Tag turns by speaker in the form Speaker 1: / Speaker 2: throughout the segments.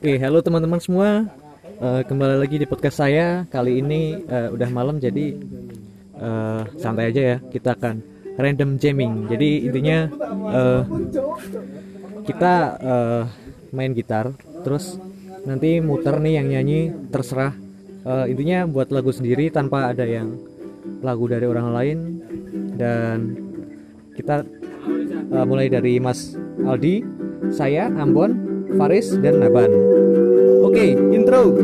Speaker 1: Oke, halo teman-teman semua. Eh, kembali lagi di podcast saya. Kali ini eh, udah malam jadi eh, santai aja ya. Kita akan random jamming. Jadi intinya eh, kita eh, main gitar, terus nanti muter nih yang nyanyi terserah. Eh, intinya buat lagu sendiri tanpa ada yang lagu dari orang lain dan kita eh, mulai dari Mas Aldi, saya Ambon, Faris dan Naban. Oke, intro.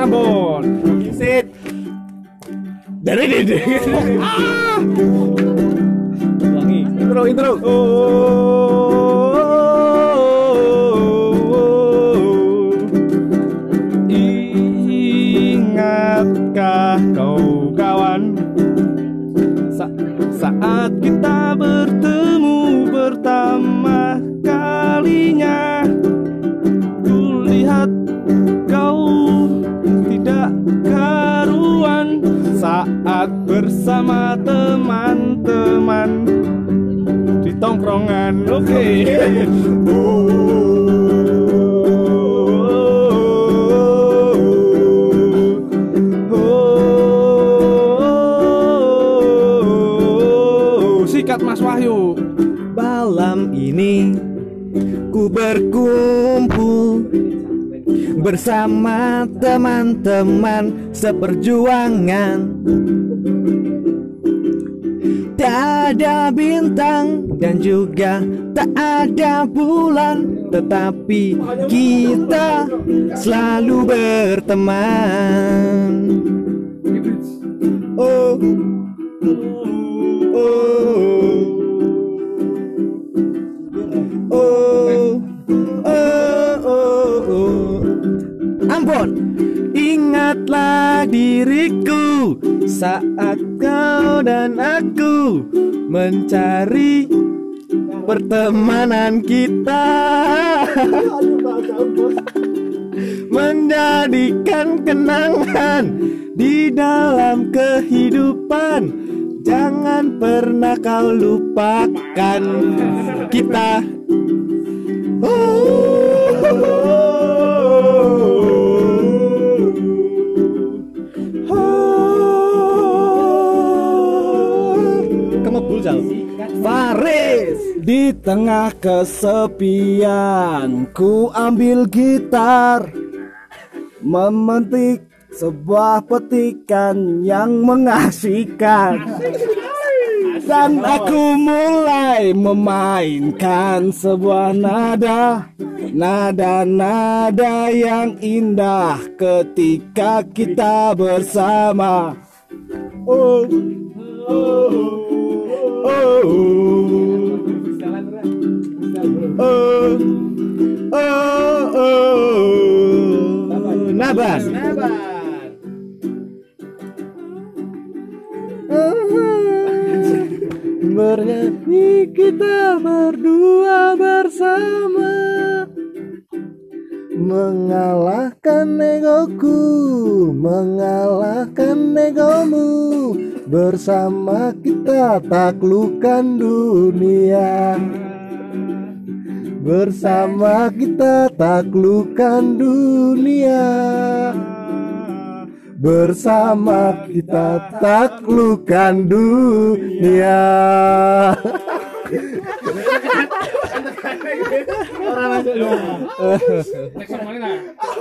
Speaker 2: Ambon. Sit. Dari dede.
Speaker 1: Ulangi. Intro, intro.
Speaker 2: Oh, ingatkah kau kawan Sa- saat kita bertemu pertama kalinya Kulihat kau saat bersama teman-teman di tongkrongan oke sikat Mas Wahyu
Speaker 1: Malam ini ku berkumpul bersama teman-teman seperjuangan. Tak ada bintang dan juga tak ada bulan, tetapi kita selalu berteman. Oh, oh. Oh, diriku saat kau dan aku mencari pertemanan kita. Menjadikan kenangan di dalam kehidupan. Jangan pernah kau lupakan kita. Kamu
Speaker 2: Di tengah kesepian ku ambil gitar. Memetik sebuah petikan yang mengasihkan. Dan aku mulai memainkan sebuah nada. Nada-nada yang indah ketika kita bersama. Oh,
Speaker 1: Naban.
Speaker 2: Bernyanyi kita berdua bersama. Mengalahkan egoku Mengalahkan egomu. Bersama kita taklukkan dunia Bersama kita taklukkan dunia Bersama kita taklukkan dunia
Speaker 3: Orang masuk dong. Next?